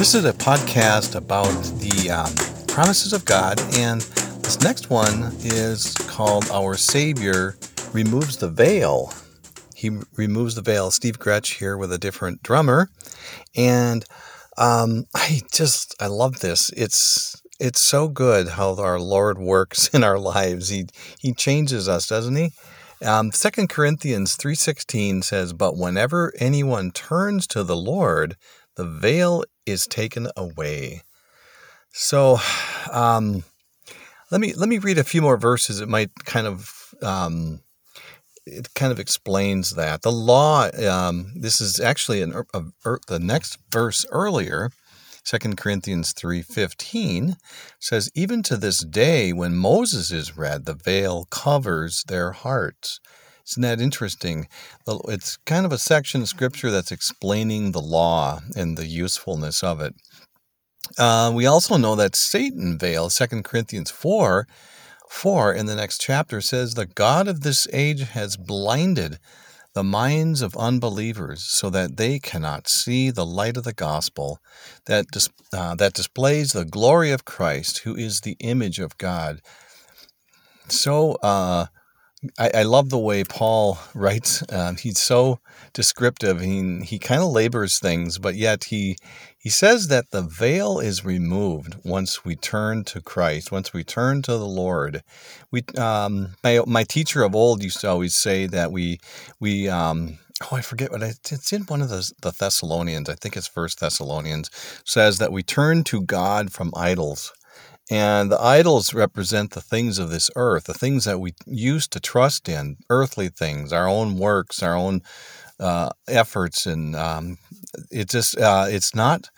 This is a podcast about the um, promises of God, and this next one is called Our Savior Removes the Veil. He removes the veil. Steve Gretsch here with a different drummer, and um, I just I love this. It's it's so good how our Lord works in our lives. He he changes us, doesn't he? Um, 2 Corinthians 3.16 says, But whenever anyone turns to the Lord, the veil is taken away. So um, let me let me read a few more verses. It might kind of um, it kind of explains that the law. Um, this is actually an, a, a, the next verse earlier. 2 Corinthians 3:15 says even to this day when Moses is read the veil covers their hearts. Isn't that interesting? It's kind of a section of scripture that's explaining the law and the usefulness of it. Uh, we also know that Satan veil, 2 Corinthians 4, 4 in the next chapter says, The God of this age has blinded the minds of unbelievers so that they cannot see the light of the gospel that, dis- uh, that displays the glory of Christ, who is the image of God. So, uh, I, I, love the way Paul writes. Um, he's so descriptive. He he kind of labors things, but yet he he says that the veil is removed once we turn to Christ, once we turn to the Lord. We um, my my teacher of old used to always say that we we um, oh I forget what I, it's in one of the the Thessalonians. I think it's First Thessalonians says that we turn to God from idols. And the idols represent the things of this earth, the things that we used to trust in, earthly things, our own works, our own uh, efforts, and um, it just uh, it's not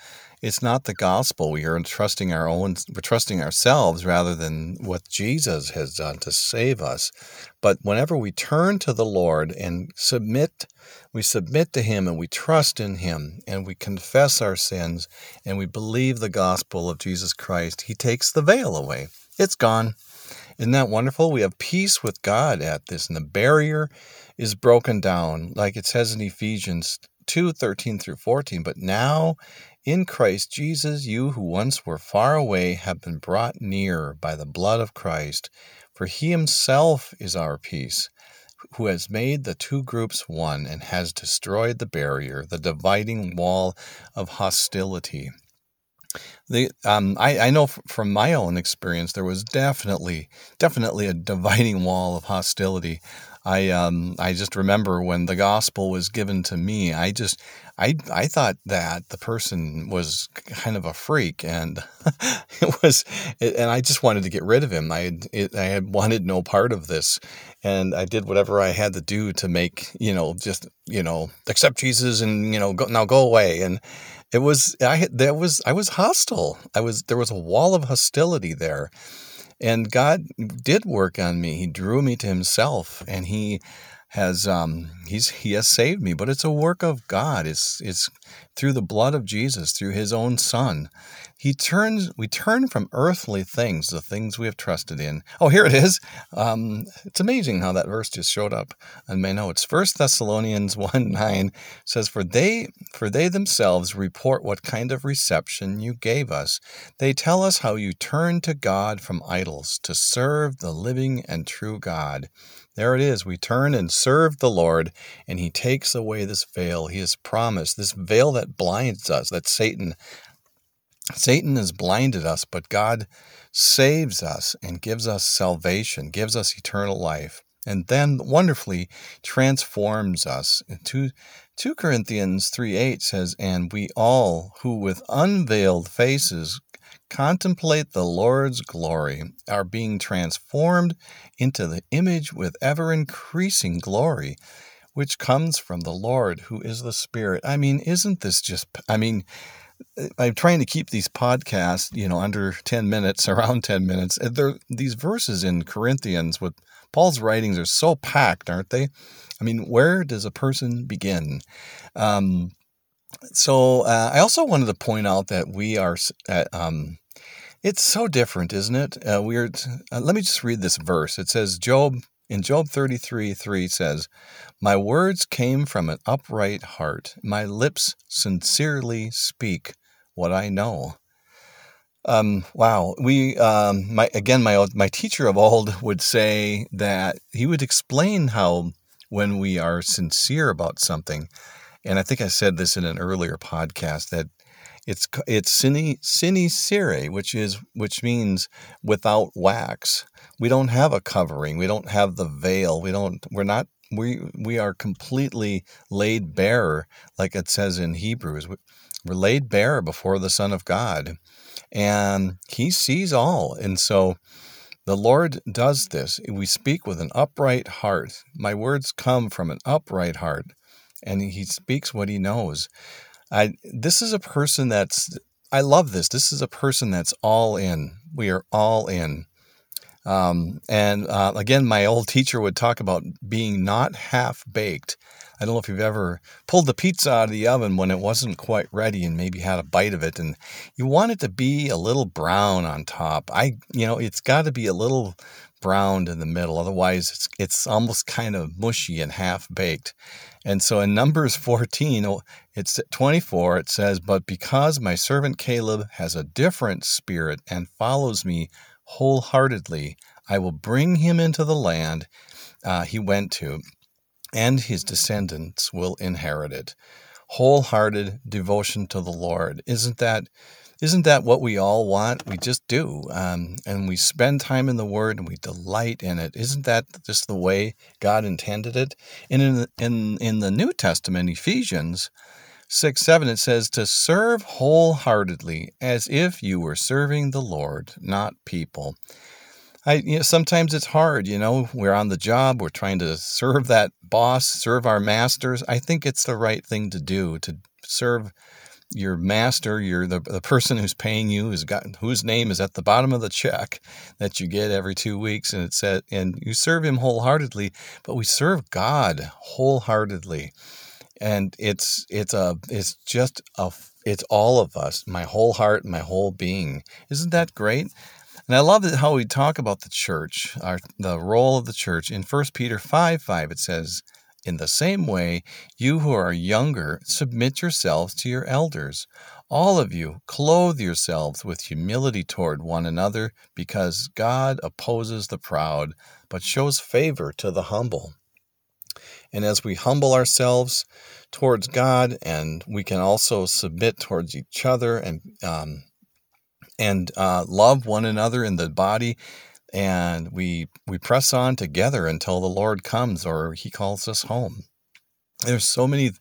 it's not the gospel. We are trusting our own, we're trusting ourselves rather than what Jesus has done to save us. But whenever we turn to the Lord and submit, we submit to Him and we trust in Him and we confess our sins and we believe the gospel of Jesus Christ, He takes the veil away. It's gone. Isn't that wonderful? We have peace with God at this, and the barrier is broken down, like it says in Ephesians 2 13 through 14. But now in Christ Jesus, you who once were far away have been brought near by the blood of Christ, for he himself is our peace, who has made the two groups one and has destroyed the barrier, the dividing wall of hostility. The, um, I, I know from my own experience, there was definitely, definitely a dividing wall of hostility. I um I just remember when the gospel was given to me, I just I I thought that the person was kind of a freak, and it was, and I just wanted to get rid of him. I had, it, I had wanted no part of this, and I did whatever I had to do to make you know just you know accept Jesus and you know go, now go away and. It was I there was I was hostile. I was there was a wall of hostility there. And God did work on me. He drew me to Himself, and He has um, He's He has saved me. But it's a work of God. It's it's through the blood of Jesus, through His own Son. He turns, we turn from earthly things, the things we have trusted in. Oh, here it is. Um, it's amazing how that verse just showed up on my notes. First Thessalonians 1 9 says, For they for they themselves report what kind of reception you gave us. They tell us how you turned to God from idols to serve the living and true God. There it is. We turn and serve the Lord, and He takes away this veil. He has promised this veil that blinds us, that Satan Satan has blinded us, but God saves us and gives us salvation, gives us eternal life, and then wonderfully transforms us. 2, 2 Corinthians 3 8 says, And we all who with unveiled faces contemplate the Lord's glory are being transformed into the image with ever increasing glory which comes from the Lord, who is the Spirit. I mean, isn't this just, I mean, I'm trying to keep these podcasts, you know, under 10 minutes, around 10 minutes. There, these verses in Corinthians with Paul's writings are so packed, aren't they? I mean, where does a person begin? Um, so uh, I also wanted to point out that we are, uh, um, it's so different, isn't it? Uh, we're, uh, let me just read this verse. It says, Job in Job 33 3 says, My words came from an upright heart. My lips sincerely speak what I know. Um, wow. We, um, my, again, my, my teacher of old would say that he would explain how when we are sincere about something, and I think I said this in an earlier podcast that it's it's cire, which is which means without wax. We don't have a covering. We don't have the veil. We don't. We're not. We we are completely laid bare, like it says in Hebrews. We're laid bare before the Son of God, and He sees all. And so, the Lord does this. We speak with an upright heart. My words come from an upright heart, and He speaks what He knows. I this is a person that's I love this. This is a person that's all in. We are all in. Um, and uh, again, my old teacher would talk about being not half baked. I don't know if you've ever pulled the pizza out of the oven when it wasn't quite ready and maybe had a bite of it and you want it to be a little brown on top. I, you know, it's got to be a little browned in the middle. Otherwise, it's, it's almost kind of mushy and half baked. And so in Numbers 14, it's 24, it says, But because my servant Caleb has a different spirit and follows me wholeheartedly, I will bring him into the land uh, he went to, and his descendants will inherit it. Wholehearted devotion to the Lord. Isn't that isn't that what we all want? We just do. Um, and we spend time in the Word and we delight in it. Isn't that just the way God intended it? And in, in, in the New Testament, Ephesians 6 7, it says, To serve wholeheartedly as if you were serving the Lord, not people. I, you know, sometimes it's hard, you know, we're on the job, we're trying to serve that boss, serve our masters. I think it's the right thing to do to serve your master, your the, the person who's paying you, who's got whose name is at the bottom of the check that you get every two weeks, and it said, and you serve him wholeheartedly, but we serve God wholeheartedly, and it's it's a it's just a it's all of us, my whole heart, my whole being. Isn't that great? And I love how we talk about the church, our, the role of the church. In 1 Peter 5 5, it says, in the same way, you who are younger, submit yourselves to your elders. All of you, clothe yourselves with humility toward one another, because God opposes the proud, but shows favor to the humble. And as we humble ourselves towards God, and we can also submit towards each other and um, and uh, love one another in the body, and we we press on together until the Lord comes or He calls us home. There's so many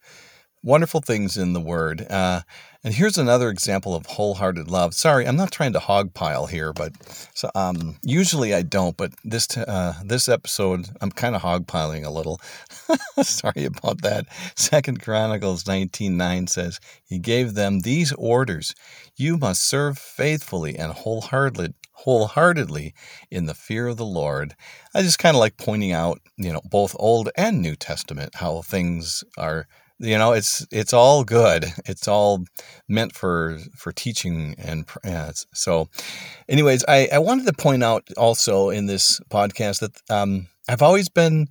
wonderful things in the Word. Uh, and here's another example of wholehearted love. Sorry, I'm not trying to hogpile here, but so, um, usually I don't. But this t- uh, this episode, I'm kind of hogpiling a little. Sorry about that. Second Chronicles 19:9 says, "He gave them these orders: You must serve faithfully and wholeheartedly." wholeheartedly in the fear of the Lord. I just kind of like pointing out, you know, both Old and New Testament how things are you know it's it's all good. It's all meant for for teaching and so anyways I, I wanted to point out also in this podcast that um, i've always been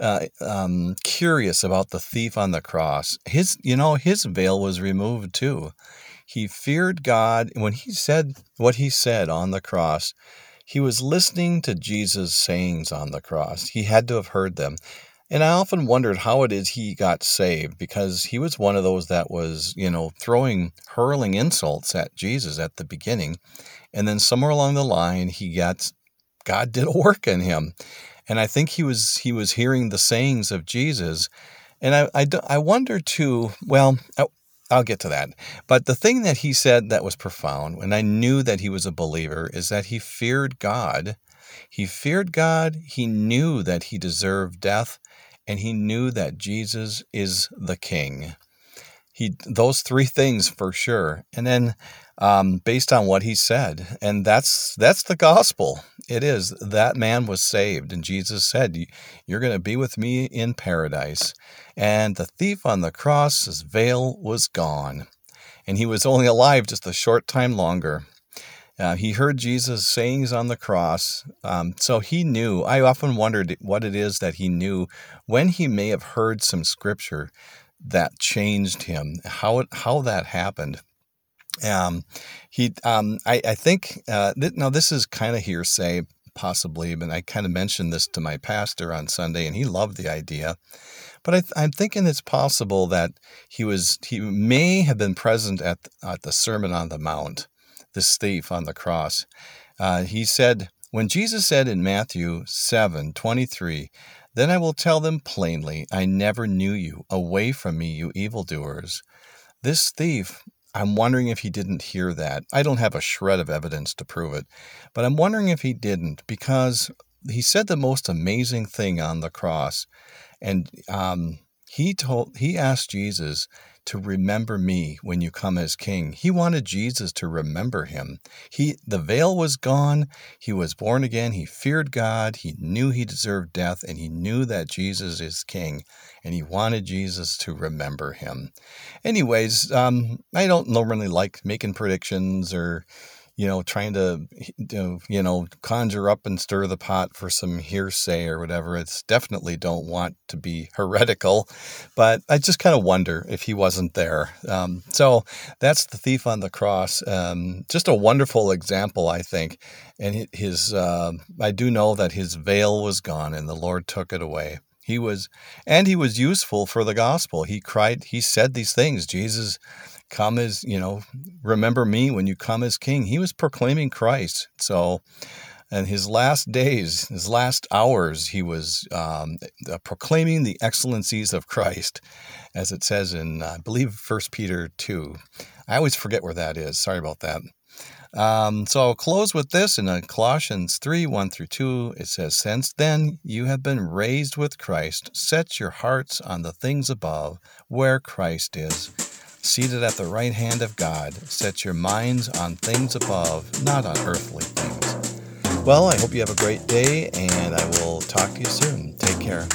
uh, um, curious about the thief on the cross. His you know his veil was removed too. He feared god. When he said what he said on the cross he was listening to jesus sayings on the cross. He had to have heard them and I often wondered how it is he got saved because he was one of those that was, you know, throwing, hurling insults at Jesus at the beginning. And then somewhere along the line, he got, God did a work in him. And I think he was, he was hearing the sayings of Jesus. And I, I, I wonder too, well, I, I'll get to that. But the thing that he said that was profound, and I knew that he was a believer, is that he feared God. He feared God. He knew that he deserved death and he knew that Jesus is the King. He those three things for sure, and then um, based on what he said, and that's that's the gospel. It is that man was saved, and Jesus said, "You're going to be with me in paradise." And the thief on the cross, his veil was gone, and he was only alive just a short time longer. Uh, he heard Jesus' sayings on the cross, um, so he knew. I often wondered what it is that he knew when he may have heard some scripture that changed him, how it, how that happened. Um, he, um, I, I think, uh, th- now this is kind of hearsay, possibly, but I kind of mentioned this to my pastor on Sunday, and he loved the idea. But I, I'm thinking it's possible that he was, he may have been present at, at the Sermon on the Mount, this thief on the cross. Uh, he said, when Jesus said in Matthew 7 23, Then I will tell them plainly, I never knew you. Away from me, you evildoers. This thief I'm wondering if he didn't hear that. I don't have a shred of evidence to prove it, but I'm wondering if he didn't because he said the most amazing thing on the cross, and um, he told he asked Jesus to remember me when you come as king. He wanted Jesus to remember him. He the veil was gone. He was born again. He feared God. He knew he deserved death and he knew that Jesus is king and he wanted Jesus to remember him. Anyways, um, I don't normally like making predictions or you know, trying to, you know, conjure up and stir the pot for some hearsay or whatever. It's definitely don't want to be heretical, but I just kind of wonder if he wasn't there. Um, so that's the thief on the cross. Um, just a wonderful example, I think. And his, uh, I do know that his veil was gone and the Lord took it away. He was, and he was useful for the gospel. He cried, he said these things. Jesus come as, you know, remember me when you come as king. He was proclaiming Christ. So, and his last days, his last hours, he was um, uh, proclaiming the excellencies of Christ, as it says in, I believe, First Peter 2. I always forget where that is. Sorry about that. Um, so I'll close with this in Colossians 3 1 through 2. It says, Since then you have been raised with Christ, set your hearts on the things above, where Christ is seated at the right hand of God. Set your minds on things above, not on earthly things. Well, I hope you have a great day, and I will talk to you soon. Take care.